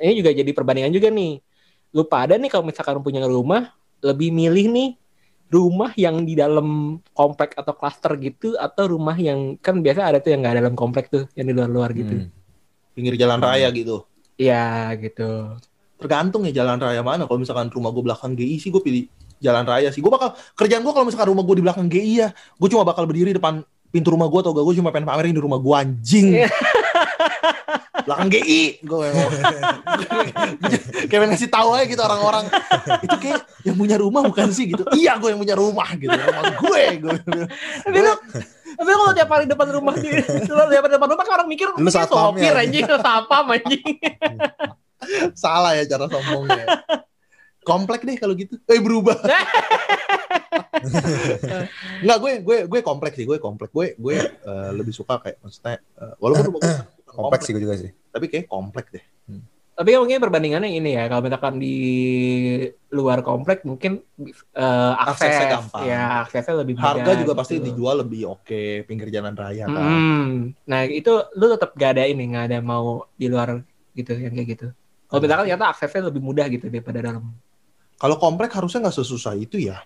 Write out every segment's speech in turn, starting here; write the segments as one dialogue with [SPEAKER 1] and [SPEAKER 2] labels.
[SPEAKER 1] ini juga jadi perbandingan juga nih. Lu pada nih kalau misalkan punya rumah, lebih milih nih rumah yang di dalam komplek atau klaster gitu atau rumah yang kan biasa ada tuh yang nggak dalam komplek tuh yang di luar-luar gitu.
[SPEAKER 2] Hmm. Pinggir jalan raya gitu.
[SPEAKER 1] Iya gitu.
[SPEAKER 2] Tergantung ya jalan raya mana. Kalau misalkan rumah gue belakang GI sih gue pilih jalan raya sih. Gue bakal kerjaan gue kalau misalkan rumah gue di belakang GI ya, gue cuma bakal berdiri depan pintu rumah gue atau gak gue cuma pengen pamerin di rumah gue anjing. belakang GI gue kayak pengen ngasih tahu aja gitu orang-orang. Itu kayak yang punya rumah bukan sih? Gitu. Iya gue yang punya rumah gitu. Rumah gue gue
[SPEAKER 1] Tapi lu tapi kalau tiap hari depan rumah di lu tiap hari depan rumah kan orang mikir
[SPEAKER 3] Lu
[SPEAKER 1] "Ini
[SPEAKER 3] satpamnya,
[SPEAKER 1] sopir anjing, lu satpam anjing.
[SPEAKER 2] salah ya cara sombongnya. Komplek deh kalau gitu. Eh berubah. Enggak gue gue gue kompleks sih gue komplek. Gue gue eh, lebih suka kayak maksudnya eh, walaupun rumah gue
[SPEAKER 3] Kompleks sih gue juga sih.
[SPEAKER 2] tapi kayak komplek deh
[SPEAKER 1] Tapi mungkin perbandingannya ini ya, kalau misalkan di luar komplek mungkin eh, akses,
[SPEAKER 2] Aksesnya gampang.
[SPEAKER 1] ya aksesnya lebih mudah.
[SPEAKER 2] harga juga
[SPEAKER 1] gitu.
[SPEAKER 2] pasti dijual lebih oke pinggir jalan raya kan
[SPEAKER 1] Hmm. Nah itu lu tetap gak ada ini, gak ada mau di luar gitu yang kayak gitu. Kalau misalkan ternyata aksesnya lebih mudah gitu daripada dalam.
[SPEAKER 2] kalau komplek harusnya nggak sesusah itu ya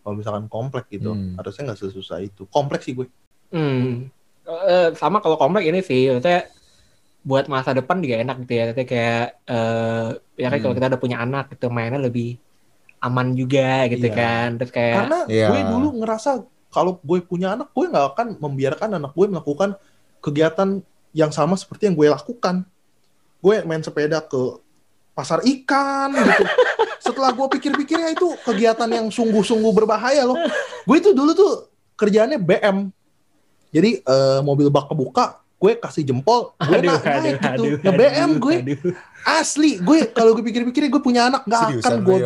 [SPEAKER 2] kalau misalkan komplek gitu
[SPEAKER 3] Hmm.
[SPEAKER 2] harusnya nggak sesusah itu kompleks sih gue
[SPEAKER 1] Hmm. Eh, sama kalau komplek ini sih, maksudnya buat masa depan juga enak gitu ya. Maksudnya kayak eh ya kan
[SPEAKER 3] Hmm.
[SPEAKER 1] kalau kita udah punya anak gitu mainnya lebih aman juga gitu
[SPEAKER 2] Iya.
[SPEAKER 1] kan. Terus kayak
[SPEAKER 2] karena
[SPEAKER 3] Iya.
[SPEAKER 2] gue dulu ngerasa kalau gue punya anak gue nggak akan membiarkan anak gue melakukan kegiatan yang sama seperti yang gue lakukan gue main sepeda ke pasar ikan gitu setelah gue pikir-pikirnya itu kegiatan yang sungguh-sungguh berbahaya loh gue itu dulu tuh kerjaannya BM jadi eh, mobil bak kebuka gue kasih jempol gue
[SPEAKER 1] aduh,
[SPEAKER 2] na- naik
[SPEAKER 1] aduh,
[SPEAKER 2] gitu
[SPEAKER 1] aduh,
[SPEAKER 2] nge BM
[SPEAKER 1] aduh,
[SPEAKER 2] gue
[SPEAKER 1] aduh.
[SPEAKER 2] asli gue kalau gue pikir-pikir gue punya anak gak
[SPEAKER 3] Seriusan
[SPEAKER 2] akan gue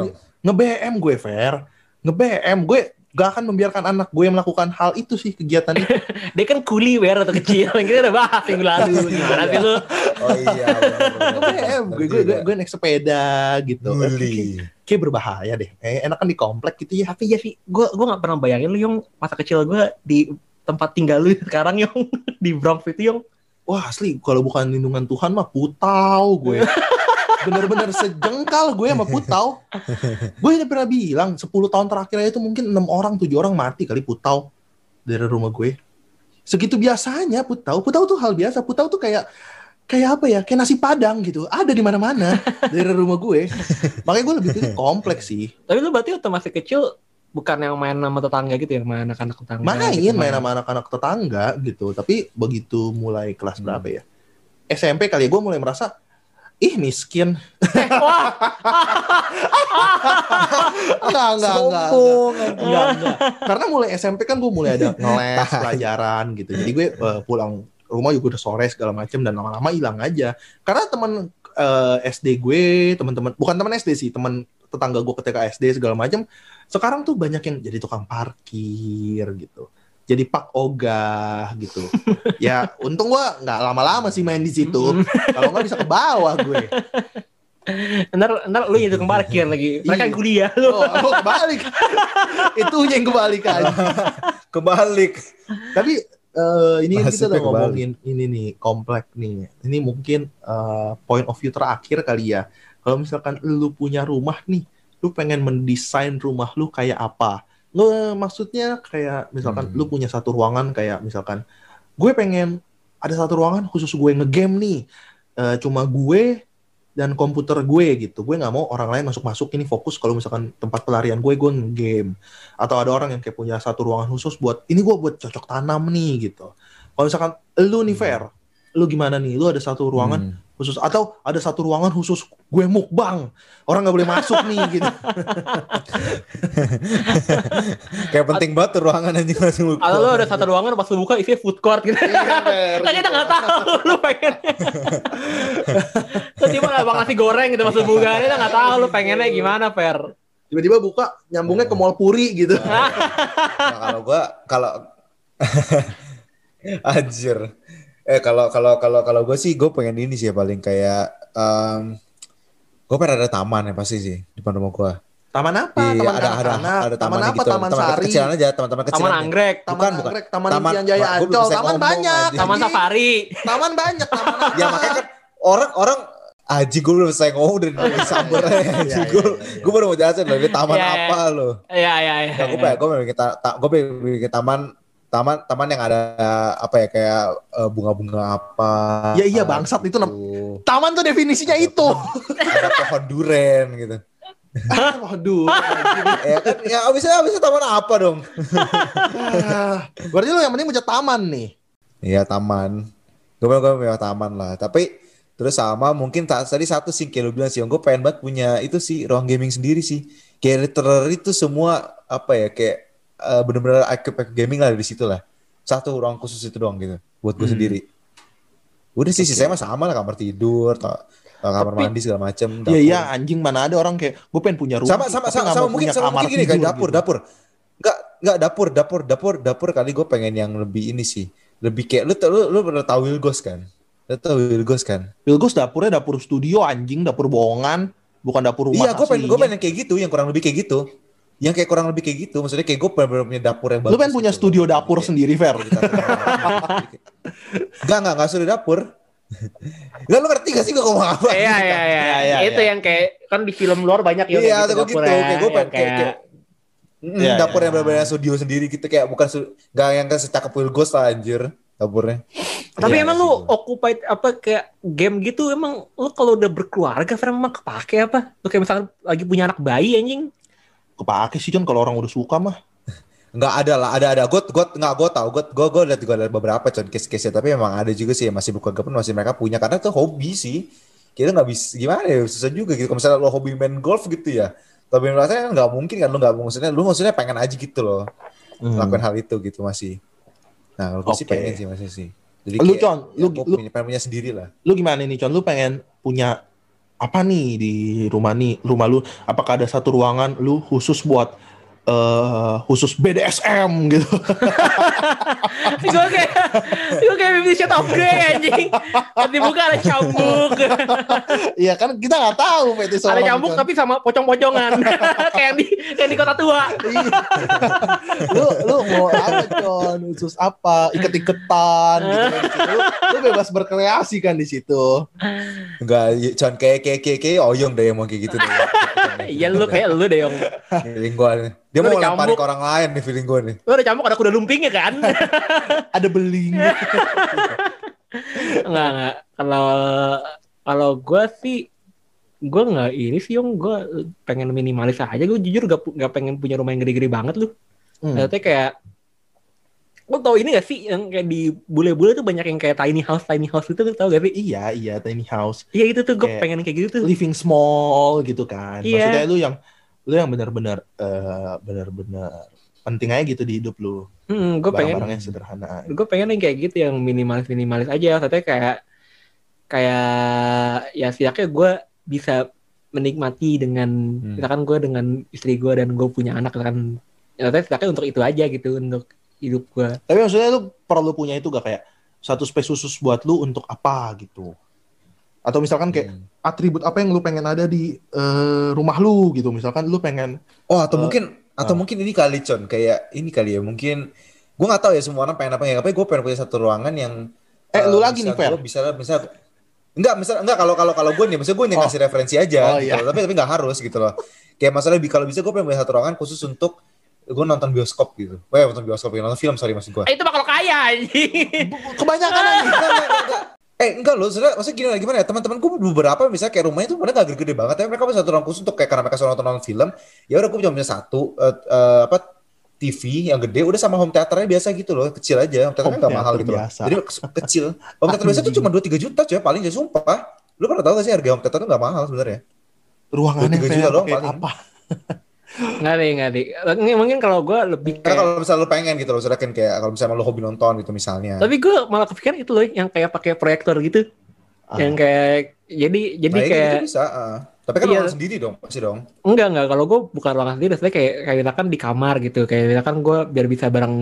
[SPEAKER 2] nge BM gue fair nge BM gue gak akan membiarkan anak gue melakukan hal itu sih kegiatan itu
[SPEAKER 1] Dia kan kuli wer atau kecil. Kita udah bahas minggu lalu. Gimana sih lu?
[SPEAKER 3] Oh iya.
[SPEAKER 2] nge BM gue gue, gue, gue naik sepeda gitu Kayak,
[SPEAKER 3] Bully.
[SPEAKER 2] kayak berbahaya deh eh, enakan di komplek gitu ya
[SPEAKER 1] Tapi ya sih, gue gue nggak pernah bayangin lu yang masa kecil gue di tempat tinggal lu sekarang yang di Bronx itu yang
[SPEAKER 2] wah asli kalau bukan lindungan Tuhan mah putau gue. Bener-bener sejengkal gue sama putau. Gue udah pernah bilang 10 tahun terakhir itu mungkin enam orang tujuh orang mati kali putau dari rumah gue. Segitu biasanya putau. Putau tuh hal biasa. Putau tuh kayak kayak apa ya? Kayak nasi padang gitu. Ada di mana-mana dari rumah gue. Makanya gue lebih pilih kompleks sih.
[SPEAKER 1] Tapi lu berarti waktu masih kecil bukan yang main sama tetangga gitu ya, main anak-anak tetangga.
[SPEAKER 2] main
[SPEAKER 1] gitu,
[SPEAKER 2] main sama anak-anak tetangga gitu. Tapi begitu mulai kelas
[SPEAKER 3] Hmm.
[SPEAKER 2] berapa ya? SMP kali ya gue mulai merasa ih miskin.
[SPEAKER 1] Wah,
[SPEAKER 2] enggak enggak enggak enggak, enggak, karena mulai SMP kan gue mulai ada ngeles pelajaran gitu. Jadi gue eh, pulang rumah juga udah sore segala macam dan lama-lama hilang aja. Karena teman eh, SD gue teman-teman bukan teman SD sih teman tetangga gue ketika SD segala macam sekarang tuh banyak yang jadi tukang parkir gitu jadi pak ogah gitu ya untung gue nggak lama-lama sih main di situ kalau nggak bisa ke bawah gue
[SPEAKER 1] ntar ntar lu yang tukang parkir lagi. Mereka
[SPEAKER 2] Iya.
[SPEAKER 1] kuliah lu.
[SPEAKER 2] oh, oh kebalik itu yang kebalik aja
[SPEAKER 3] Kebalik.
[SPEAKER 2] Tapi eh, ini kan kita udah ngomongin ini nih komplek nih. Ini mungkin eh, point of view terakhir kali ya. Kalau misalkan lu punya rumah nih, lu pengen mendesain rumah lu kayak apa? Nge, maksudnya kayak misalkan
[SPEAKER 3] Hmm.
[SPEAKER 2] lu punya satu ruangan kayak misalkan gue pengen ada satu ruangan khusus gue ngegame nih. Eh, cuma gue dan komputer gue gitu. Gue nggak mau orang lain masuk-masuk ini fokus kalau misalkan tempat pelarian gue gue ngegame atau ada orang yang kayak punya satu ruangan khusus buat ini gue buat cocok tanam nih gitu. Kalau misalkan lu nih
[SPEAKER 3] Hmm.
[SPEAKER 2] fair, lu gimana nih? Lu ada satu ruangan
[SPEAKER 3] Hmm.
[SPEAKER 2] Khusus atau ada satu ruangan khusus gue mukbang, orang nggak boleh masuk nih gitu.
[SPEAKER 3] Kayak penting banget tuh ruangan anjing langsung buka.
[SPEAKER 1] Atau lu ada satu ruangan pas lu buka isinya food court gitu.
[SPEAKER 2] Iya,
[SPEAKER 1] Kan kita
[SPEAKER 2] gitu.
[SPEAKER 1] nggak tahu lu pengennya. Terus tiba abang nasi goreng gitu masuk buka, kita nggak tahu lu pengennya gimana, Fer.
[SPEAKER 2] Tiba-tiba buka nyambungnya ke mall puri gitu.
[SPEAKER 3] Nah, kalau gua kalau anjir. Eh kalau kalau kalau kalau gue sih gue pengen ini sih ya paling kayak em gue pengen ada taman ya pasti sih di depan rumah gue.
[SPEAKER 2] Taman apa?
[SPEAKER 3] Iya,
[SPEAKER 2] taman
[SPEAKER 3] ada ada ada
[SPEAKER 2] taman
[SPEAKER 3] tamannya
[SPEAKER 2] apa?
[SPEAKER 3] gitu.
[SPEAKER 2] Taman
[SPEAKER 3] taman
[SPEAKER 2] sari,
[SPEAKER 3] kecilan aja, teman-teman kecilan.
[SPEAKER 1] Taman anggrek,
[SPEAKER 2] taman
[SPEAKER 3] Bukan,
[SPEAKER 2] anggrek, taman,
[SPEAKER 3] Taman-
[SPEAKER 2] impian jaya ancol, taman banyak.
[SPEAKER 1] taman safari.
[SPEAKER 2] Taman banyak, taman apa?
[SPEAKER 3] Ya makanya kan orang orang Aji gue belum selesai ngomong udah dari sumbernya.
[SPEAKER 2] Iya,
[SPEAKER 3] Aji gue gue baru mau jelasin loh ini taman
[SPEAKER 1] Iya, iya.
[SPEAKER 3] apa lo.
[SPEAKER 1] Iya iya iya.
[SPEAKER 3] Gue pengen gue pengen gue pengen bikin taman taman taman yang ada apa ya kayak eh, bunga-bunga apa.
[SPEAKER 2] Ya iya, bangsat, itu
[SPEAKER 3] gitu.
[SPEAKER 2] Taman tuh definisinya itu.
[SPEAKER 3] ada pohon duren gitu.
[SPEAKER 2] Waduh.
[SPEAKER 3] ya kan ya abisnya abisnya taman apa dong?
[SPEAKER 2] Berarti lu yang penting punya taman nih.
[SPEAKER 3] Iya taman. Gue gue punya taman lah. Tapi terus sama mungkin tak tadi satu sih kayak lu bilang sih, gue pengen banget punya itu sih ruang gaming sendiri sih. Kayak literally itu semua apa ya kayak eh, bener-bener equip gaming lah di situ lah. Satu ruang khusus itu doang gitu buat gue
[SPEAKER 2] Hmm.
[SPEAKER 3] sendiri. Udah sih sisanya mah sama lah kamar tidur, kamar
[SPEAKER 1] Tapi-
[SPEAKER 3] mandi segala macem.
[SPEAKER 2] Iya
[SPEAKER 3] dapur.
[SPEAKER 2] iya anjing mana ada orang kayak gue pengen punya rumah.
[SPEAKER 3] sama sama sama, sama mungkin sama mungkin gini kayak dapur
[SPEAKER 2] gitu.
[SPEAKER 3] dapur nggak nggak dapur dapur dapur dapur kali gue pengen yang lebih ini sih lebih kayak lu lu lu pernah tahu Wilgos kan lu tau Wilgos kan
[SPEAKER 2] Wilgos dapurnya dapur studio anjing, dapur bohongan, bukan dapur rumah.
[SPEAKER 3] iya gue pengen gue pengen kayak gitu yang kurang lebih kayak gitu yang kayak kurang lebih kayak gitu maksudnya kayak gue bener-bener punya dapur yang
[SPEAKER 2] Lu pengen
[SPEAKER 3] bagus
[SPEAKER 2] punya
[SPEAKER 3] gitu.
[SPEAKER 2] studio dapur
[SPEAKER 3] Kayak-
[SPEAKER 2] sendiri, Fer.
[SPEAKER 3] Enggak, enggak, enggak studio dapur. Enggak, lu ngerti gak sih gue ngomong apa?
[SPEAKER 1] Iya iya iya.
[SPEAKER 2] Iya, iya,
[SPEAKER 1] Itu
[SPEAKER 2] iya.
[SPEAKER 1] yang kayak kan di film luar banyak ya
[SPEAKER 3] Iya, gue gitu.
[SPEAKER 1] dapurnya,
[SPEAKER 3] Kayak gue
[SPEAKER 1] yang
[SPEAKER 3] pengen kayak, kayak Mm, dapur yang benar-benar studio sendiri gitu kayak bukan nggak yang kayak secakep Wilgos lah anjir dapurnya.
[SPEAKER 1] Tapi
[SPEAKER 3] Iya,
[SPEAKER 1] emang lu
[SPEAKER 3] gua.
[SPEAKER 1] occupied apa kayak game gitu emang lu kalau udah berkeluarga Fer emang kepake apa? Lu kayak misalkan lagi punya anak bayi anjing.
[SPEAKER 2] Kepake sih kan kalau orang udah suka mah.
[SPEAKER 3] Enggak ada lah, ada ada. Gue gue enggak gue tahu, gue gue gue lihat juga ada beberapa con case-case tapi memang ada juga sih yang masih berkeluarga pun masih mereka punya karena itu hobi sih. Kita nggak bisa gimana ya susah juga gitu. Kalau misalnya lo hobi main golf gitu ya, tapi rasanya nggak mungkin kan lo nggak maksudnya lo maksudnya pengen aja gitu loh lakukan hal itu gitu masih. Nah kalau gue sih
[SPEAKER 2] Oke.
[SPEAKER 3] pengen sih masih sih. Jadi
[SPEAKER 2] Lu, Con,
[SPEAKER 3] ya,
[SPEAKER 2] lu- lu-
[SPEAKER 3] punya, pengen punya sendiri lah.
[SPEAKER 2] Lu gimana nih, Con? Lu pengen punya apa nih di rumah nih? Rumah lu apakah ada satu ruangan lu khusus buat eh khusus BDSM gitu?
[SPEAKER 1] gue kayak kayak Shades of Grey anjing. Di muka ada cambuk.
[SPEAKER 2] Iya kan kita nggak tahu fetish
[SPEAKER 1] ada cambuk tapi sama pocong-pocongan. kayak yang di yang di kota tua.
[SPEAKER 2] Iya. lu lu mau apa Con? Khusus apa? Iket-iketan gitu kan di situ. Lu, lu bebas berkreasi kan di situ.
[SPEAKER 3] Enggak, ya, Con kayak kayak kayak kayak Oyong deh yang mau kayak gitu deh.
[SPEAKER 1] Iya lu kayak lu deh yang
[SPEAKER 3] nih. Dia
[SPEAKER 1] Lu
[SPEAKER 3] mau lemparin
[SPEAKER 1] cambuk.
[SPEAKER 3] ke orang lain nih feeling gue nih.
[SPEAKER 1] lu ada cambuk ada kuda lumpingnya kan?
[SPEAKER 2] Ada beling.
[SPEAKER 1] Enggak enggak. Kalau kalau gue sih gue nggak ini sih yang gue pengen minimalis aja gue jujur gak, gak pengen punya rumah yang gede-gede banget lu
[SPEAKER 2] Hmm.
[SPEAKER 1] Maksudnya kayak lo tau ini gak sih yang kayak di bule-bule tuh banyak yang kayak tiny house tiny house itu tuh tau gak sih
[SPEAKER 2] Iya, iya tiny house.
[SPEAKER 1] iya itu tuh gue pengen kayak gitu tuh
[SPEAKER 2] living small gitu kan.
[SPEAKER 1] Iya.
[SPEAKER 2] Maksudnya lu yang lu yang benar-benar eh benar-benar penting aja gitu di hidup lu.
[SPEAKER 1] hmm, gue pengen
[SPEAKER 2] Barang-barangnya sederhana.
[SPEAKER 1] gue pengen yang kayak gitu yang minimalis minimalis aja maksudnya kayak kayak ya setidaknya gue bisa menikmati dengan
[SPEAKER 3] Hmm.
[SPEAKER 1] misalkan gue dengan istri gue dan gue punya anak kan ya setidaknya untuk itu aja gitu untuk hidup gue
[SPEAKER 2] Tapi maksudnya lu perlu punya itu gak kayak satu space khusus buat lu untuk apa gitu. Atau misalkan kayak
[SPEAKER 3] Hmm.
[SPEAKER 2] atribut apa yang lu pengen ada di eh, rumah lu gitu. Misalkan lu pengen
[SPEAKER 3] Oh atau
[SPEAKER 2] Eh,
[SPEAKER 3] mungkin atau
[SPEAKER 2] ah.
[SPEAKER 3] mungkin ini kali Con kayak ini kali ya mungkin gue nggak tahu ya semua orang pengen apa ya tapi gue pengen punya satu ruangan yang
[SPEAKER 2] Eh, lu lagi
[SPEAKER 3] bisa
[SPEAKER 2] nih, Fer.
[SPEAKER 3] gua bisa bisa enggak misal enggak kalau kalau kalau gue nih maksudnya gue nih
[SPEAKER 2] Oh.
[SPEAKER 3] ngasih referensi aja
[SPEAKER 2] Oh,
[SPEAKER 3] gitu
[SPEAKER 2] iya.
[SPEAKER 3] loh. tapi tapi nggak harus gitu loh kayak masalah kalau bisa gue pengen punya satu ruangan khusus untuk gue nonton bioskop gitu. Wah, nonton bioskop, nonton film sorry maksud gue.
[SPEAKER 1] Eh, itu bakal kaya anjing.
[SPEAKER 2] kebanyakan aja.
[SPEAKER 3] Eh enggak loh, sebenarnya maksudnya gini lah gimana ya? Teman-temanku beberapa misalnya kayak rumahnya tuh mereka gak gede-gede banget tapi mereka punya satu ruang khusus untuk kayak karena mereka suka nonton, nonton film ya udah gue cuma punya satu eh, eh, apa TV yang gede udah sama home theaternya biasa gitu loh kecil aja home theaternya
[SPEAKER 2] Home
[SPEAKER 3] nggak mahal gitu loh. jadi ke- kecil. Home theater biasa tuh cuma 2-3 juta coy paling jadi sumpah. Lu pernah tahu gak sih harga home theater tuh gak mahal sebenarnya?
[SPEAKER 2] Ruangannya
[SPEAKER 3] Tiga juta doang paling.
[SPEAKER 2] apa?
[SPEAKER 1] Nggak deh. Ini Mungkin kalau gue lebih
[SPEAKER 3] karena
[SPEAKER 1] kayak...
[SPEAKER 3] kalau misalnya lu pengen gitu loh misalnya kan kayak kalau misalnya lu hobi nonton gitu misalnya
[SPEAKER 1] Tapi gue malah kepikiran itu loh, yang kayak pakai proyektor gitu.
[SPEAKER 2] Ah.
[SPEAKER 1] Yang kayak... Jadi jadi
[SPEAKER 3] nah,
[SPEAKER 1] kayak...
[SPEAKER 3] itu bisa ah. tapi kan
[SPEAKER 1] Iya.
[SPEAKER 3] orang sendiri dong pasti dong
[SPEAKER 1] Enggak, enggak. Kalau gue bukan ruangan sendiri, maksudnya kayak, kayak misalkan di kamar gitu. Kayak misalkan gue biar bisa bareng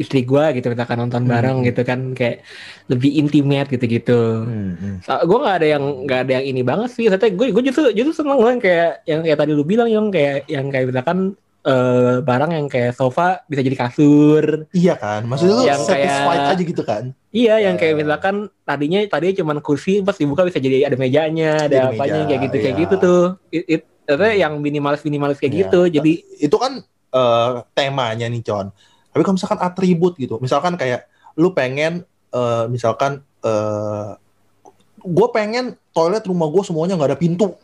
[SPEAKER 1] istri gue gitu, misalkan nonton
[SPEAKER 2] Hmm.
[SPEAKER 1] bareng gitu kan. Kayak lebih intimate gitu-gitu.
[SPEAKER 2] Hmm,
[SPEAKER 1] So, gue nggak ada yang nggak ada yang ini banget sih. Maksudnya gue gue justru justru seneng yang kayak yang kayak tadi lu bilang yang kayak yang kayak misalkan eh, barang yang kayak sofa bisa jadi kasur.
[SPEAKER 2] Iya kan? Maksudnya lu
[SPEAKER 1] Yang kayak-
[SPEAKER 2] satisfied aja gitu kan?
[SPEAKER 1] Iya, yang kayak
[SPEAKER 3] Eh.
[SPEAKER 1] misalkan tadinya tadinya cuma kursi, pas dibuka bisa jadi ada mejanya, ada
[SPEAKER 2] Jadi
[SPEAKER 1] apanya
[SPEAKER 2] meja,
[SPEAKER 1] kayak gitu kayak
[SPEAKER 2] iya.
[SPEAKER 1] gitu tuh. It, it, maksudnya yang minimalis minimalis kayak
[SPEAKER 2] Iya.
[SPEAKER 1] gitu. Jadi
[SPEAKER 2] Itu kan eh, temanya nih, Con. Tapi kalau misalkan atribut gitu, misalkan kayak lu pengen eh, misalkan eh gue pengen toilet rumah gue semuanya nggak ada pintu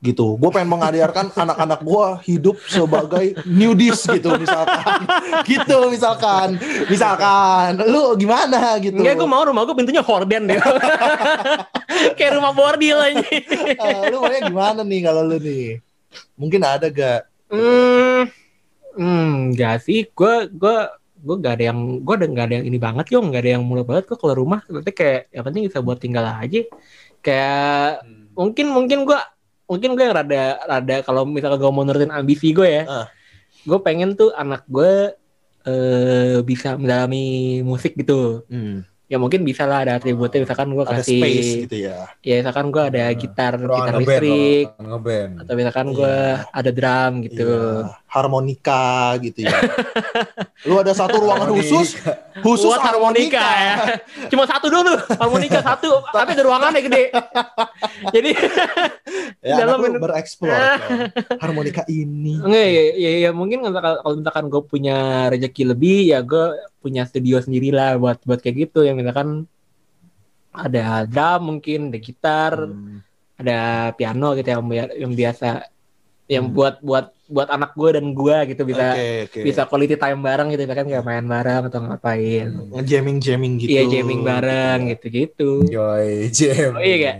[SPEAKER 2] gitu. Gue pengen mengajarkan anak-anak gue hidup sebagai nudist gitu misalkan. gitu misalkan. Misalkan. Lu gimana gitu.
[SPEAKER 1] enggak gue mau rumah gue pintunya horden deh. kayak rumah bordil aja.
[SPEAKER 2] Eh, lu maunya gimana nih kalau lu nih? Mungkin ada gak?
[SPEAKER 1] Hmm, hmm, enggak sih. Gue gue gue gak ada yang gue udah gak ada yang ini banget yo nggak ada yang mulai banget. Gue keluar rumah berarti kayak yang penting bisa buat tinggal aja. Kayak mungkin mungkin gue mungkin gue yang rada rada kalau misalnya gue mau nurutin ambisi gue ya.
[SPEAKER 2] Ah.
[SPEAKER 1] gue pengen tuh anak gue eh bisa mendalami musik gitu.
[SPEAKER 2] Hmm,
[SPEAKER 1] ya mungkin bisa lah ada atributnya. Misalkan gue
[SPEAKER 2] ada
[SPEAKER 1] kasih
[SPEAKER 2] space gitu ya.
[SPEAKER 1] ya misalkan gue ada
[SPEAKER 3] Hmm.
[SPEAKER 1] gitar gitar listrik.
[SPEAKER 3] ngeband.
[SPEAKER 1] atau misalkan gue ada drum gitu.
[SPEAKER 2] Iya, harmonika gitu ya. Lu ada satu ruangan
[SPEAKER 3] Harmonika.
[SPEAKER 2] khusus khusus
[SPEAKER 1] buat harmonika ya. Cuma satu dulu harmonika satu, tapi ada ruangannya gede. Jadi
[SPEAKER 2] Ya,
[SPEAKER 1] Dalam minum-
[SPEAKER 2] bereksplor. Harmonika ini.
[SPEAKER 1] enggak ya, ya, ya mungkin kalau misalkan gue punya rezeki lebih ya gue punya studio sendiri lah buat buat kayak gitu ya misalkan ada drum mungkin, ada gitar,
[SPEAKER 2] Hmm.
[SPEAKER 1] ada piano gitu yang yang biasa yang
[SPEAKER 2] Hmm.
[SPEAKER 1] buat buat buat anak gue dan gue gitu bisa
[SPEAKER 2] Oke, oke.
[SPEAKER 1] bisa quality time bareng gitu kan kayak main bareng atau ngapain.
[SPEAKER 2] Nge-jamming-jamming gitu.
[SPEAKER 1] Iya jamming bareng gitu-gitu.
[SPEAKER 3] Joy Jam.
[SPEAKER 1] Oh, iya, Kak?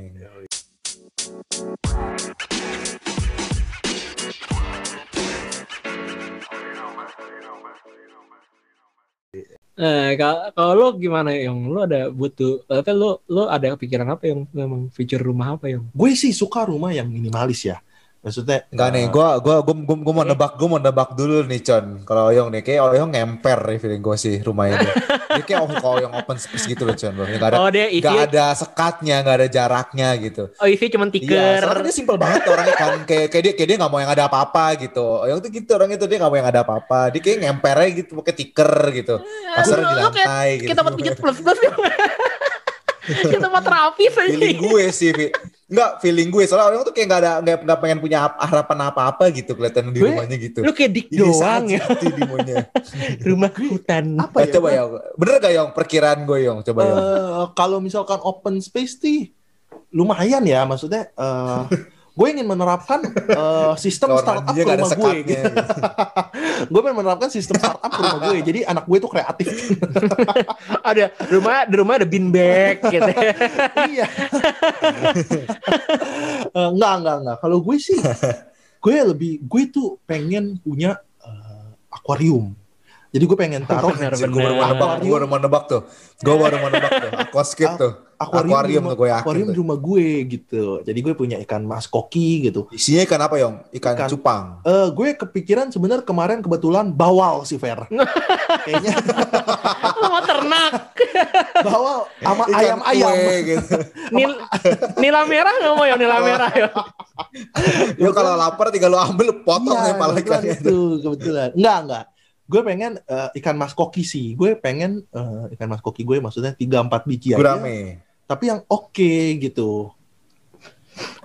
[SPEAKER 1] Nah, kalau kalau lo gimana yang lo ada butuh apa lo lo ada pikiran apa yang memang feature rumah apa yang
[SPEAKER 2] Gue sih suka rumah yang minimalis ya. Maksudnya
[SPEAKER 3] Enggak nih,
[SPEAKER 2] eh,
[SPEAKER 3] gua gua gua, gua, gua mau nebak, gua mau nebak dulu nih, Con. Kalau Oyong nih, kayak Oyong ngemper nih feeling gue sih rumah ini. Dia kayak oh, kalau Oyong open space gitu loh, Con. Nggak ada,
[SPEAKER 1] oh dia
[SPEAKER 3] nggak
[SPEAKER 1] isi
[SPEAKER 3] ada sekatnya, nggak ada jaraknya gitu.
[SPEAKER 1] oh isi cuman
[SPEAKER 3] Iya,
[SPEAKER 1] tiker
[SPEAKER 3] soalnya dia simpel banget orangnya kan. Kayak kayak dia kayak dia nggak mau yang ada apa-apa gitu. Oyong tuh gitu orangnya tuh dia nggak mau yang ada apa-apa. Dia kayak ngempernya gitu, pakai tiker gitu. Kasarnya di
[SPEAKER 1] Lo kayak-
[SPEAKER 3] lantai gitu.
[SPEAKER 1] kita tempat pijat plus plus kita tempat terapis aja
[SPEAKER 3] feeling gue sih. Enggak, feeling gue. Soalnya orang tuh kayak nggak ada nggak nggak pengen punya ap- harapan apa-apa gitu kelihatan di
[SPEAKER 1] Gue-
[SPEAKER 3] rumahnya gitu.
[SPEAKER 1] lu kayak dik
[SPEAKER 3] Ini
[SPEAKER 1] doang
[SPEAKER 3] saja
[SPEAKER 1] ya
[SPEAKER 3] di
[SPEAKER 1] rumah hutan
[SPEAKER 2] apa
[SPEAKER 3] Eh,
[SPEAKER 2] ya?
[SPEAKER 3] coba ya, bener gak Yong perkiraan gue Yong? Coba Yong.
[SPEAKER 2] Eh, kalau misalkan open space sih lumayan ya maksudnya eh, gue ingin menerapkan eh, sistem startup ke rumah gue gitu. gue pengen menerapkan sistem startup ke rumah gue jadi anak gue tuh kreatif.
[SPEAKER 1] Ada rumah di rumah ada bin bag gitu.
[SPEAKER 2] Iya. Eh, enggak enggak enggak kalau gue sih gue lebih gue tuh pengen punya eh, akuarium jadi gue pengen taruh
[SPEAKER 1] Bener,
[SPEAKER 3] Gue baru mau
[SPEAKER 1] bener.
[SPEAKER 3] nebak, gue baru mau nebak tuh. Gue baru mau nebak tuh. Aquascape tuh.
[SPEAKER 2] akuarium,
[SPEAKER 3] Akuarium
[SPEAKER 2] rumah,
[SPEAKER 3] tuh gue yakin
[SPEAKER 2] akuarium
[SPEAKER 3] tuh.
[SPEAKER 2] di rumah gue gitu jadi gue punya ikan mas koki gitu
[SPEAKER 3] Isinya ikan apa Yong? Ikan,
[SPEAKER 2] Ikan-
[SPEAKER 3] cupang.
[SPEAKER 2] Eh, gue kepikiran sebenarnya kemarin kebetulan bawal sih Fer kayaknya
[SPEAKER 1] lu mau ternak
[SPEAKER 2] bawal sama ayam-ayam
[SPEAKER 3] gitu.
[SPEAKER 1] Nil, nila merah nggak mau ya nila merah ya
[SPEAKER 3] Yo kalau lapar tinggal lu ambil, potong
[SPEAKER 2] Iya,
[SPEAKER 3] nih pala
[SPEAKER 2] kebetulan
[SPEAKER 3] ikannya.
[SPEAKER 2] itu kebetulan. Enggak, enggak. Gue pengen eh, ikan mas koki sih. Gue pengen eh, ikan mas koki gue maksudnya 3 4 biji aja.
[SPEAKER 3] Gurame.
[SPEAKER 2] Tapi yang oke gitu.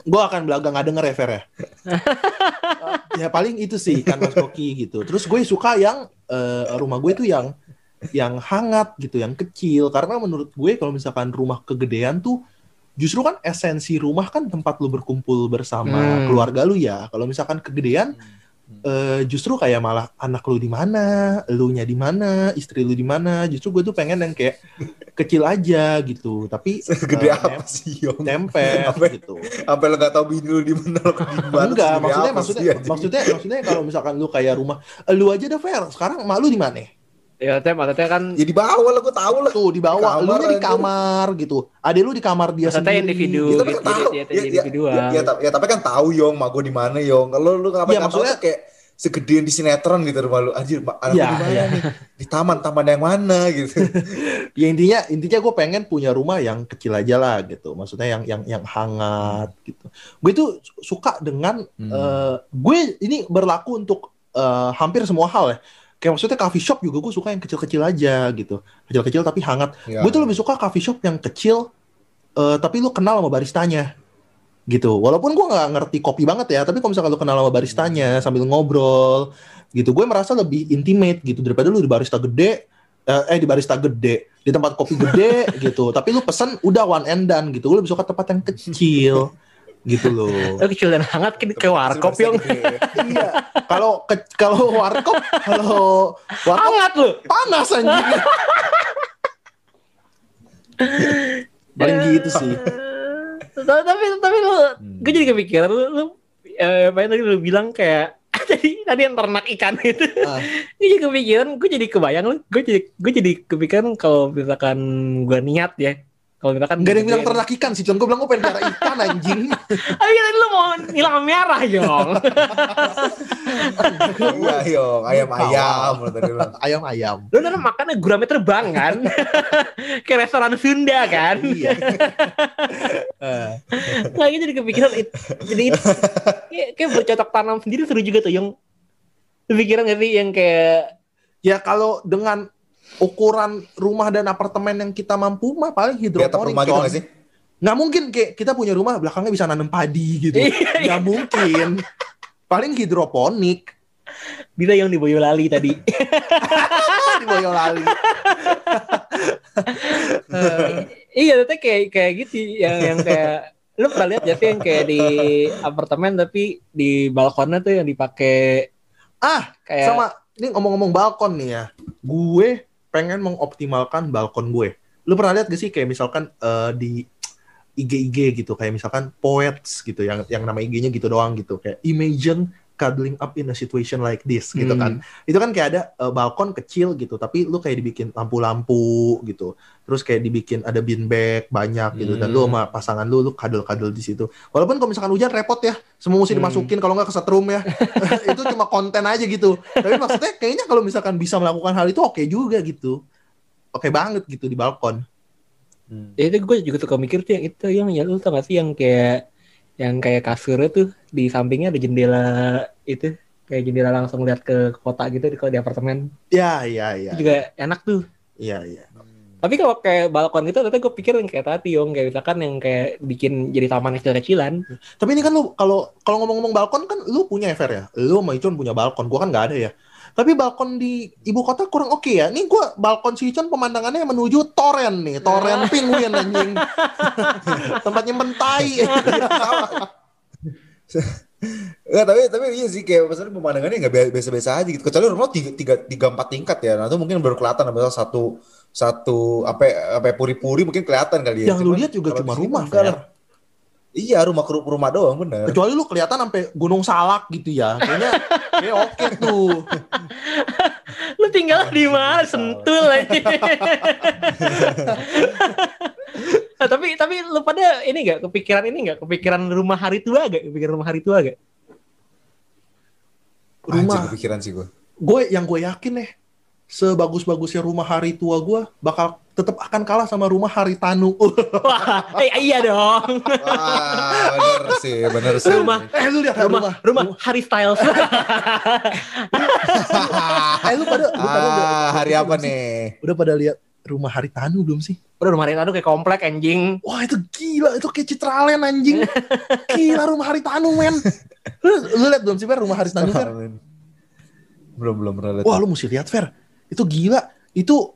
[SPEAKER 2] Gue akan belaga nggak denger ya Fer ya. ya paling itu sih ikan mas koki gitu. Terus gue suka yang eh, rumah gue tuh yang yang hangat gitu, yang kecil. Karena menurut gue kalau misalkan rumah kegedean tuh justru kan esensi rumah kan tempat lu berkumpul bersama
[SPEAKER 1] Hmm.
[SPEAKER 2] keluarga lu ya. Kalau misalkan kegedean eh, justru kayak malah anak lu di mana, elunya di mana, istri lu di mana. Justru gue tuh pengen yang kayak kecil aja gitu. Tapi
[SPEAKER 3] Segede
[SPEAKER 2] eh,
[SPEAKER 3] apa sih Yong?
[SPEAKER 2] Temper
[SPEAKER 3] Sampai-
[SPEAKER 2] gitu.
[SPEAKER 3] Sampai lu gak tau bini lu di mana lu.
[SPEAKER 2] Enggak, maksudnya
[SPEAKER 3] apa
[SPEAKER 2] maksudnya
[SPEAKER 3] anjing?
[SPEAKER 2] maksudnya maksudnya kalau misalkan lu kayak rumah lu aja dah fair. Sekarang mak lu di mana?
[SPEAKER 1] Ya teh maksudnya kan
[SPEAKER 3] Ya di bawah lah, gue tau lah.
[SPEAKER 2] Tuh di bawah,
[SPEAKER 3] Di
[SPEAKER 2] lu
[SPEAKER 3] kamar,
[SPEAKER 2] nya di kamar gitu. Adek lu di kamar dia
[SPEAKER 1] maksudnya
[SPEAKER 2] sendiri.
[SPEAKER 1] individu
[SPEAKER 3] Ya, tapi
[SPEAKER 1] gitu
[SPEAKER 3] kan tahu.
[SPEAKER 1] ya,
[SPEAKER 3] Ya, ya,
[SPEAKER 1] individual
[SPEAKER 3] Ya, ya, tapi- ya, tapi kan tahu Yong, mak gue di mana Yong. Kalau lu ngapain nggak tahu
[SPEAKER 2] maksudnya-
[SPEAKER 3] tuh kayak segedean di sinetron gitu rumah lu. Anjir, anak lu di mana
[SPEAKER 2] iya.
[SPEAKER 3] nih? Di taman, taman yang mana gitu.
[SPEAKER 2] Ya intinya intinya gue pengen punya rumah yang kecil aja lah gitu. Maksudnya yang yang yang hangat gitu. Gue tuh suka dengan
[SPEAKER 3] Hmm.
[SPEAKER 2] eh, gue ini berlaku untuk eh, hampir semua hal ya. Kayak maksudnya coffee shop juga gue suka yang kecil-kecil aja gitu. Kecil-kecil tapi hangat.
[SPEAKER 3] Ya.
[SPEAKER 2] Gue tuh lebih suka coffee shop yang kecil eh, tapi lu kenal sama baristanya. Gitu. Walaupun gue nggak ngerti kopi banget ya, tapi kalau misalkan lu kenal sama baristanya sambil ngobrol gitu, gue merasa lebih intimate gitu daripada lu di barista gede eh, eh di barista gede di tempat kopi gede gitu tapi lu pesen udah one and done gitu gue lebih suka tempat yang kecil gitu loh.
[SPEAKER 1] Oh, kecil dan hangat ke, ke warkop yang
[SPEAKER 2] iya. Kalau ke- kalau warkop kalau warkop
[SPEAKER 1] hangat lu.
[SPEAKER 2] panas anjing. Paling gitu sih.
[SPEAKER 1] Tapi tapi, tapi lu gue jadi kepikiran lu, lu eh, apa yang tadi lu bilang kayak tadi tadi yang ternak ikan itu.
[SPEAKER 2] Ah.
[SPEAKER 1] gue jadi kepikiran gue jadi kebayang lu gue jadi gue jadi kepikiran kalau misalkan gue niat ya kalau misalkan
[SPEAKER 2] Gak ada yang bilang ternak ikan sih, Con. Gue bilang gue pengen pelihara ikan anjing.
[SPEAKER 1] tapi kan lu mau nilang merah yong
[SPEAKER 3] Iya, yo, ayam ayam tadi lo.
[SPEAKER 2] Ayam-ayam.
[SPEAKER 1] lu nanti makannya gurame terbang kan kayak restoran Sunda kan
[SPEAKER 2] Iya.
[SPEAKER 1] Nggak gitu jadi kepikiran it- jadi kayak, kayak bercocok tanam sendiri seru juga tuh yang kepikiran gak sih yang kayak
[SPEAKER 2] ya kalau dengan ukuran rumah dan apartemen yang kita mampu mah paling hidroponik.
[SPEAKER 3] rumah gitu nggak sih?
[SPEAKER 2] Nggak mungkin kayak kita punya rumah belakangnya bisa nanam padi gitu.
[SPEAKER 1] Iya,
[SPEAKER 2] Nggak mungkin. Paling hidroponik
[SPEAKER 1] bisa yang di Boyolali tadi
[SPEAKER 2] di Boyolali.
[SPEAKER 1] iya tapi kayak kayak gitu yang yang kayak lu pernah lihat ya sih yang kayak di apartemen tapi di balkonnya tuh yang dipakai
[SPEAKER 2] Ah,
[SPEAKER 1] kayak
[SPEAKER 2] sama ini ngomong-ngomong balkon nih ya. Gue pengen mengoptimalkan balkon gue. Lu pernah lihat gak sih kayak misalkan eh, di IG-IG gitu kayak misalkan poets gitu yang yang nama IG-nya gitu doang gitu kayak imagine cuddling up in a situation like this gitu
[SPEAKER 1] Hmm.
[SPEAKER 2] kan. Itu kan kayak ada eh, balkon kecil gitu tapi lu kayak dibikin lampu-lampu gitu. Terus kayak dibikin ada beanbag banyak gitu dan lu
[SPEAKER 3] Hmm.
[SPEAKER 2] sama pasangan lu lu cuddle-cuddle di situ. Walaupun kalau misalkan hujan repot ya, semua mesti
[SPEAKER 1] Hmm.
[SPEAKER 2] dimasukin kalau nggak ke setrum ya. itu cuma konten aja gitu. Tapi maksudnya kayaknya kalau misalkan bisa melakukan hal itu oke juga gitu. Oke banget gitu di balkon.
[SPEAKER 3] Hmm.
[SPEAKER 1] ya itu gue juga suka mikir tuh yang itu yang ya lu tau gak sih yang kayak yang kayak kasurnya tuh di sampingnya ada jendela itu kayak jendela langsung lihat ke kota gitu di kalau di apartemen
[SPEAKER 2] Ya, iya, iya.
[SPEAKER 1] itu juga enak tuh
[SPEAKER 2] Iya, iya.
[SPEAKER 1] tapi kalau kayak balkon gitu ternyata gue pikir yang kayak tadi yang kayak misalkan yang kayak bikin jadi taman kecil-kecilan
[SPEAKER 2] Tapi ini kan lu kalau kalau ngomong-ngomong balkon kan lu punya ya Fer ya. Lu sama Icon punya balkon, gua kan nggak ada ya. Tapi balkon di ibu kota kurang oke ya. Nih gua balkon si Icon pemandangannya menuju toren nih, toren penguin anjing. Tempat nyimpen tai.
[SPEAKER 3] Enggak, tapi tapi iya sih kayak maksudnya pemandangannya nggak biasa- biasa-biasa aja gitu. Kecuali rumah tiga, tiga, tiga empat tingkat ya. Nah itu mungkin baru kelihatan misal satu satu apa apa puri-puri mungkin kelihatan kali ya.
[SPEAKER 2] Yang lu lihat juga cuma rumah,
[SPEAKER 3] lah. Iya rumah ke rumah doang bener.
[SPEAKER 2] Kecuali lu kelihatan sampai Gunung Salak gitu ya. Kayaknya kayak oke tuh.
[SPEAKER 1] lu tinggal di mana sentul aja Nah, tapi tapi lu pada ini gak kepikiran ini gak kepikiran rumah hari tua gak kepikiran rumah hari tua gak
[SPEAKER 3] Anjir,
[SPEAKER 2] Rumah
[SPEAKER 3] kepikiran sih gue.
[SPEAKER 2] gue yang gue yakin nih sebagus-bagusnya rumah hari tua gue bakal tetap akan kalah sama rumah hari tanu.
[SPEAKER 1] wah eh, iya dong
[SPEAKER 3] Wah, bener sih, bener sih.
[SPEAKER 1] Rumah-
[SPEAKER 2] eh lu lihat
[SPEAKER 1] rumah rumah Harry Styles
[SPEAKER 2] Eh lu pada lu pada udah,
[SPEAKER 3] Ah, hari apa
[SPEAKER 2] belum sih?
[SPEAKER 3] nih?
[SPEAKER 2] Udah pada lihat rumah hari tanu belum sih?
[SPEAKER 1] udah rumah hari tanu kayak komplek anjing
[SPEAKER 2] Wah itu gila, itu kayak Citraland anjing. gila rumah hari tanu men. Lu, lu lihat belum sih Fer rumah hari tanu Fer?
[SPEAKER 3] Belum belum pernah lihat.
[SPEAKER 2] Wah lu mesti lihat Fer. Itu gila. Itu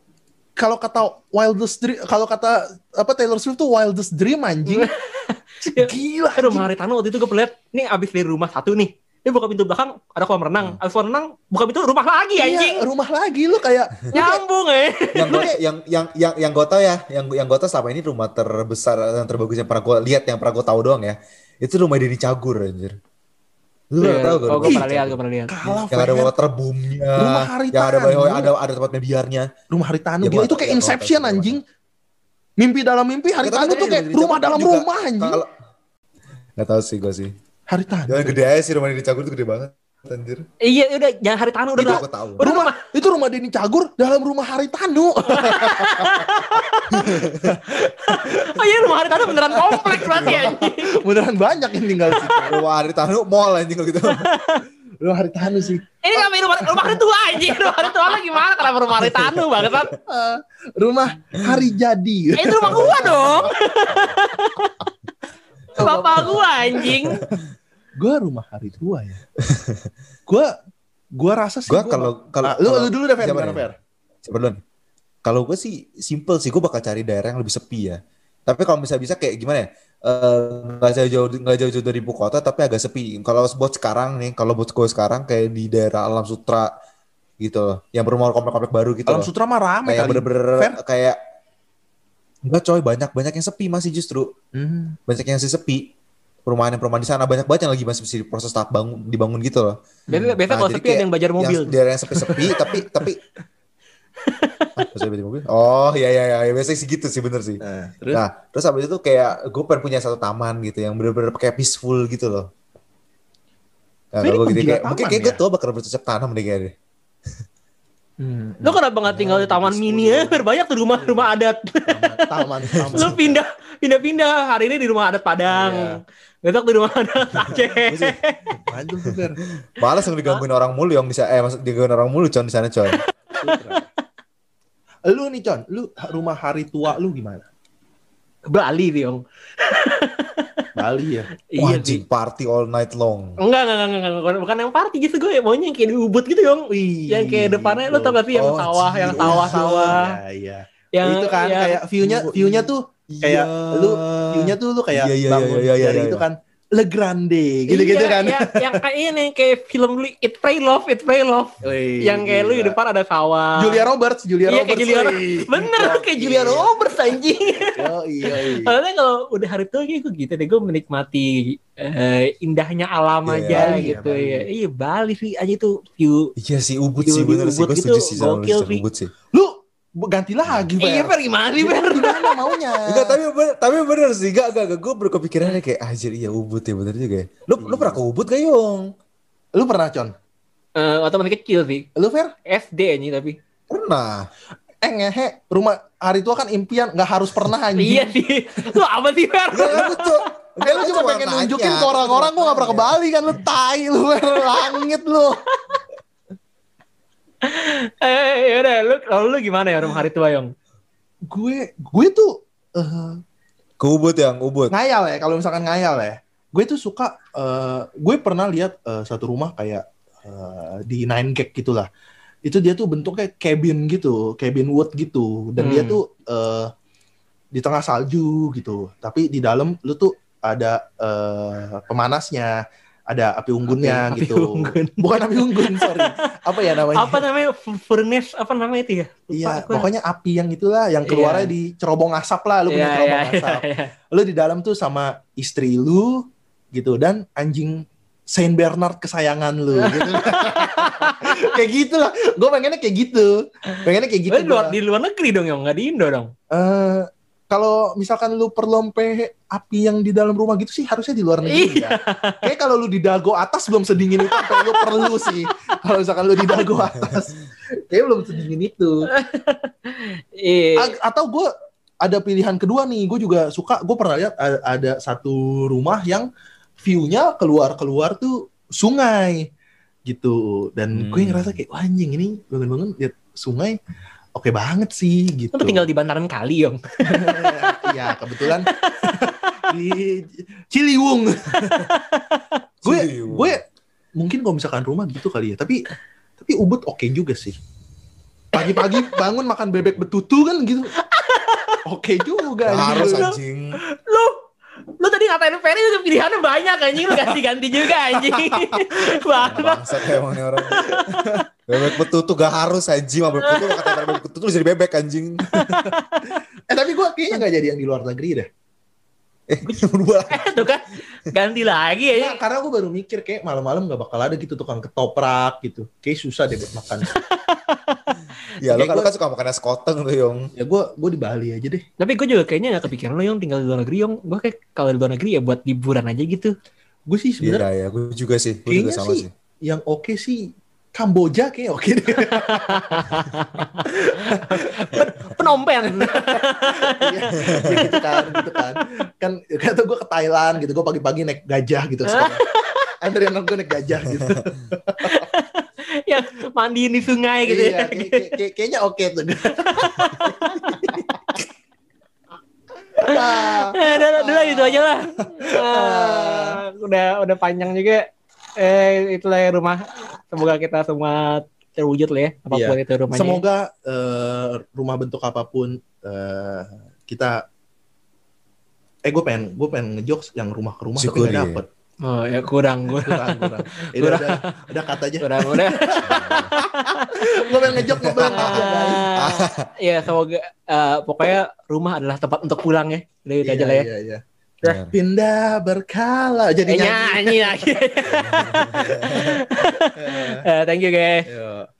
[SPEAKER 2] kalau kata wildest dream, kalau kata apa Taylor Swift tuh wildest dream anjing. gila.
[SPEAKER 1] Rumah
[SPEAKER 2] anjing.
[SPEAKER 1] hari tanu waktu itu gue lihat nih abis dari rumah satu nih dia buka pintu belakang ada kolam renang abis kolam renang buka pintu rumah lagi anjing
[SPEAKER 2] Iya, rumah lagi lu kayak
[SPEAKER 1] nyambung eh
[SPEAKER 3] yang gue yang yang yang yang gue tau ya, yang yang gue tau selama ini rumah terbesar yang terbagus yang pernah gue lihat, yang pernah gue tahu doang ya, itu rumah Denny Cagur anjir. Lu
[SPEAKER 1] Iya,
[SPEAKER 3] pernah tahu gak?
[SPEAKER 1] oh, gue pernah lihat gue pernah lihat.
[SPEAKER 2] Kalah
[SPEAKER 3] Yang ada water boomnya,
[SPEAKER 2] Rumah hari
[SPEAKER 3] yang ada
[SPEAKER 2] tanu.
[SPEAKER 3] ada ada tempatnya biarnya.
[SPEAKER 2] rumah hari tanu
[SPEAKER 3] Ya,
[SPEAKER 2] gila itu kayak Inception anjing. mimpi dalam mimpi hari
[SPEAKER 3] tapi
[SPEAKER 2] tanu
[SPEAKER 3] kan
[SPEAKER 2] tuh kayak rumah dalam rumah anjing.
[SPEAKER 3] Kalau nggak tahu sih gue sih.
[SPEAKER 2] hari tanu
[SPEAKER 3] Yang gede aja sih rumah Denny Cagur itu gede banget anjir.
[SPEAKER 1] iya udah jangan hari tanu udah
[SPEAKER 3] Itu aku tahu.
[SPEAKER 1] udah
[SPEAKER 2] rumah itu rumah Denny Cagur dalam rumah hari tanu
[SPEAKER 1] oh iya rumah hari tanu beneran komplek berarti anjing
[SPEAKER 2] beneran banyak yang tinggal di situ
[SPEAKER 3] Rumah Hari Tanu mall anjing kalau gitu.
[SPEAKER 2] Rumah Haritanu sih.
[SPEAKER 1] Ini ngapain rumah, rumah hari tua anjing? Rumah hari tua lah gimana? Kenapa rumah hari tanu banget kan?
[SPEAKER 2] Rumah hari jadi.
[SPEAKER 1] Eh, itu rumah gua dong. Bapak gua anjing.
[SPEAKER 2] Gue rumah hari tua ya. Gue gue rasa sih.
[SPEAKER 3] Gue kalau kalau
[SPEAKER 2] Ah, lu, lu dulu deh Fer,
[SPEAKER 3] siapa duluan? Kalau gue sih simple sih, gue bakal cari daerah yang lebih sepi ya. Tapi kalau bisa bisa kayak gimana ya? Eh, nggak jauh-jauh nggak jauh-jauh dari ibu kota tapi agak sepi. Kalau buat sekarang nih, kalau buat gue sekarang kayak di daerah Alam Sutra gitu loh, yang berumah komplek-komplek baru gitu
[SPEAKER 2] Alam
[SPEAKER 3] loh.
[SPEAKER 2] Sutra mah rame
[SPEAKER 3] kayak
[SPEAKER 2] kali.
[SPEAKER 3] bener-bener kayak enggak coy banyak banyak yang sepi masih justru
[SPEAKER 2] Hmm.
[SPEAKER 3] banyak yang masih sepi perumahan perumahan di sana banyak banget yang lagi masih proses tahap bangun dibangun gitu loh
[SPEAKER 1] Biasa, biasa
[SPEAKER 3] Nah,
[SPEAKER 1] kalau sepi ada yang bajar mobil.
[SPEAKER 3] yang daerah yang sepi-sepi tapi tapi beli mobil oh iya iya iya biasanya sih gitu sih bener sih
[SPEAKER 2] Nah, terus
[SPEAKER 3] nah terus habis itu kayak gue pengen punya satu taman gitu yang bener-bener kayak peaceful gitu loh Nah, kalau gue gitu kayak, mungkin
[SPEAKER 2] taman
[SPEAKER 3] kayak
[SPEAKER 2] ya?
[SPEAKER 3] gue tuh bakal bercocok tanam deh kayaknya.
[SPEAKER 2] Hmm.
[SPEAKER 1] Lu kenapa nggak tinggal di taman mini ya? Banyak tuh rumah-rumah adat.
[SPEAKER 2] taman, taman.
[SPEAKER 1] Lu pindah pindah-pindah hari ini di rumah adat Padang. Besok di rumah adat Aceh.
[SPEAKER 2] Mantul tuh Fer.
[SPEAKER 3] Malas yang digangguin orang mulu yang bisa eh maksud digangguin orang mulu con di sana coy.
[SPEAKER 2] Lu nih Con, lu rumah hari tua lu gimana?
[SPEAKER 1] Bali sih, Ong.
[SPEAKER 2] Bali ya.
[SPEAKER 1] Iya sih.
[SPEAKER 3] anjing party all night long.
[SPEAKER 1] Enggak, enggak, enggak, enggak, enggak, bukan yang party gitu gue maunya yang kayak di Ubud gitu, Yong.
[SPEAKER 2] Wih,
[SPEAKER 1] Yang kayak depannya lu tau gak sih yang
[SPEAKER 3] Oh,
[SPEAKER 1] sawah, yang
[SPEAKER 3] anjing.
[SPEAKER 1] sawah-sawah.
[SPEAKER 2] Iya, iya.
[SPEAKER 1] Yang
[SPEAKER 2] itu kan
[SPEAKER 1] yang-
[SPEAKER 2] kayak view-nya view-nya tuh kayak lu view-nya tuh lu kayak
[SPEAKER 3] Iya, iya,
[SPEAKER 2] bangun
[SPEAKER 3] iya, iya,
[SPEAKER 2] dari
[SPEAKER 3] iya,
[SPEAKER 2] itu
[SPEAKER 3] iya.
[SPEAKER 2] kan Le Grande gitu-gitu
[SPEAKER 1] Iya,
[SPEAKER 2] kan.
[SPEAKER 1] Yang, yang kayak ini kayak film dulu It Pray Love, It Pray Love.
[SPEAKER 2] Wih,
[SPEAKER 1] yang kayak lu di
[SPEAKER 2] gila.
[SPEAKER 1] depan ada sawah.
[SPEAKER 2] Julia Roberts, Julia
[SPEAKER 1] Iya,
[SPEAKER 2] Roberts.
[SPEAKER 1] kayak Julia. Bener kayak Julia. Roberts anjing.
[SPEAKER 2] Oh iya, iya.
[SPEAKER 1] Soalnya kalau udah hari kayak gue gitu deh, gue menikmati eh, indahnya alam
[SPEAKER 3] Iya,
[SPEAKER 1] aja
[SPEAKER 2] Bali ya,
[SPEAKER 1] gitu ya. Iya Bali sih aja tuh view.
[SPEAKER 3] Iya sih Ubud
[SPEAKER 1] Di-
[SPEAKER 3] sih bener sih. Gue
[SPEAKER 1] gitu,
[SPEAKER 3] setuju sih sama lu. Ubud sih.
[SPEAKER 2] Lu ganti lagi,
[SPEAKER 1] Iya,
[SPEAKER 2] Fer.
[SPEAKER 1] Fer gimana sih, Fer?
[SPEAKER 2] Gimana maunya?
[SPEAKER 3] Enggak tapi bener, tapi bener sih enggak enggak, enggak. gue berkepikirannya kayak anjir iya Ubud ya bener juga ya. Lu lu pernah ke Ubud gak Yong?
[SPEAKER 2] Lu pernah, Con?
[SPEAKER 1] Eh, waktu masih kecil sih.
[SPEAKER 2] Lu, Fer?
[SPEAKER 1] SD anjing tapi.
[SPEAKER 3] Pernah.
[SPEAKER 2] Eh, ngehe. Rumah hari tua kan impian, nggak harus pernah anjing.
[SPEAKER 1] Iya sih. Lu apa sih, Fer?
[SPEAKER 3] Enggak.
[SPEAKER 2] Eh, lu cuma pengen nunjukin ke orang-orang gua gak pernah ke Bali kan lu tai lu Fer. langit lu.
[SPEAKER 1] Eh, yaudah, lu kalau lu gimana ya rumah hari tua, Yong?
[SPEAKER 2] Gue gue tuh eh,
[SPEAKER 3] Ke Ubud yang Ubud.
[SPEAKER 2] ngayal ya kalau misalkan ngayal ya. Gue tuh suka eh, gue pernah lihat eh, satu rumah kayak eh, di Nine Gag gitulah. Itu dia tuh bentuknya cabin gitu, cabin wood gitu dan dia
[SPEAKER 1] Hmm.
[SPEAKER 2] tuh eh, di tengah salju gitu. Tapi di dalam lu tuh ada eh, pemanasnya, ada api unggunnya
[SPEAKER 1] Api- api
[SPEAKER 2] gitu.
[SPEAKER 1] unggun.
[SPEAKER 2] Bukan api unggun, sorry. Apa ya namanya?
[SPEAKER 1] Apa namanya? Furnace apa namanya itu ya? Lupa
[SPEAKER 2] Iya, pokoknya api yang itulah yang keluarnya
[SPEAKER 1] Iya.
[SPEAKER 2] di cerobong asap lah, lu punya
[SPEAKER 1] Iya,
[SPEAKER 2] cerobong
[SPEAKER 1] iya,
[SPEAKER 2] asap.
[SPEAKER 1] iya, iya.
[SPEAKER 2] Lu di dalam tuh sama istri lu gitu dan anjing Saint Bernard kesayangan lu gitu. kayak gitu lah. Gue pengennya kayak gitu. Pengennya kayak gitu.
[SPEAKER 1] Lu di luar, di luar negeri dong, Yong, nggak di Indo dong.
[SPEAKER 2] Eh, kalau misalkan lu perlompe api yang di dalam rumah gitu sih harusnya di luar negeri
[SPEAKER 1] Iya.
[SPEAKER 2] ya. Kayak kalau lu di dago atas belum sedingin itu sampai lu perlu sih. Kalau misalkan lu di dago atas kayak belum sedingin itu.
[SPEAKER 1] Iya.
[SPEAKER 2] A- atau gue ada pilihan kedua nih gue juga suka gue pernah lihat ada satu rumah yang view-nya keluar keluar tuh sungai gitu dan gue
[SPEAKER 3] Hmm.
[SPEAKER 2] ngerasa kayak Wah, anjing ini bangun-bangun lihat sungai oke banget sih gitu.
[SPEAKER 1] Lu tinggal di bantaran kali, Yong.
[SPEAKER 2] ya kebetulan. Di Ciliwung. Gue gue mungkin kalau misalkan rumah gitu kali ya tapi tapi ubud oke juga sih. Pagi-pagi bangun makan bebek betutu kan gitu. Oke juga
[SPEAKER 3] Nggak harus
[SPEAKER 2] anjing.
[SPEAKER 1] Lu lu tadi ngatain Ferry udah pilihannya banyak anjing lu ganti-ganti juga anjing. Banget.
[SPEAKER 3] Bangsat emang nih orang. Bebek betutu gak harus anjing. Sama bebek betutu kata bebek betutu lu jadi bebek anjing.
[SPEAKER 2] eh tapi gue kayaknya nggak jadi yang di luar negeri deh
[SPEAKER 3] Eh, berubah.
[SPEAKER 1] Eh, tuh kan ganti lagi ya.
[SPEAKER 2] Ya, karena gue baru mikir kayak malam-malam nggak bakal ada gitu tukang ketoprak gitu kayak susah deh buat makan
[SPEAKER 3] Ya
[SPEAKER 2] Kayak
[SPEAKER 3] kan, lu
[SPEAKER 2] gua-
[SPEAKER 3] kan suka makan es koteng tuh Yong.
[SPEAKER 2] ya gue gue di Bali aja deh
[SPEAKER 1] Tapi gue juga kayaknya gak kepikiran lo yang tinggal di luar negeri, Yong. Gue kayak kalau di luar negeri ya buat liburan aja gitu.
[SPEAKER 2] gue sih
[SPEAKER 3] Iya
[SPEAKER 2] sebenarnya
[SPEAKER 3] ya, gue juga sih. Gue juga sama
[SPEAKER 2] sih.
[SPEAKER 3] sih.
[SPEAKER 2] yang oke sih Kamboja kayak oke deh
[SPEAKER 1] Penompen.
[SPEAKER 2] Iya, ya gitu kan, gitu kan. Kan kata gue ke Thailand gitu, gue pagi-pagi naik gajah gitu. Anak gue naik gajah gitu.
[SPEAKER 1] yang mandiin di sungai gitu
[SPEAKER 2] iya,
[SPEAKER 1] ya.
[SPEAKER 2] kayak- kayak- kayak- kayaknya oke tuh. Ah,
[SPEAKER 1] Eh, udah, udah, udah, itu aja lah. Ah, udah udah panjang juga. Eh itulah ya rumah. Semoga kita semua terwujud lah ya apa pun itu rumahnya.
[SPEAKER 2] Semoga eh, rumah bentuk apa pun eh, kita eh gue pengen gue pengen ngejokes yang rumah ke rumah tapi
[SPEAKER 3] Syukuri,
[SPEAKER 2] nggak
[SPEAKER 3] ya.
[SPEAKER 1] Oh ya kurang kurang
[SPEAKER 2] kurang kurang Ya udah, udah udah kata aja
[SPEAKER 1] kurang udah.
[SPEAKER 2] gue pengen ngejok ngeblank aja guys
[SPEAKER 1] Ah, ya semoga eh, pokoknya rumah adalah tempat untuk pulang ya. Udah itu aja lah ya.
[SPEAKER 2] iya, iya.
[SPEAKER 3] Benar.
[SPEAKER 2] pindah berkala jadi
[SPEAKER 1] Eh,
[SPEAKER 2] nyanyi
[SPEAKER 1] nyanyi lagi. Eh, thank you guys.
[SPEAKER 2] Yo.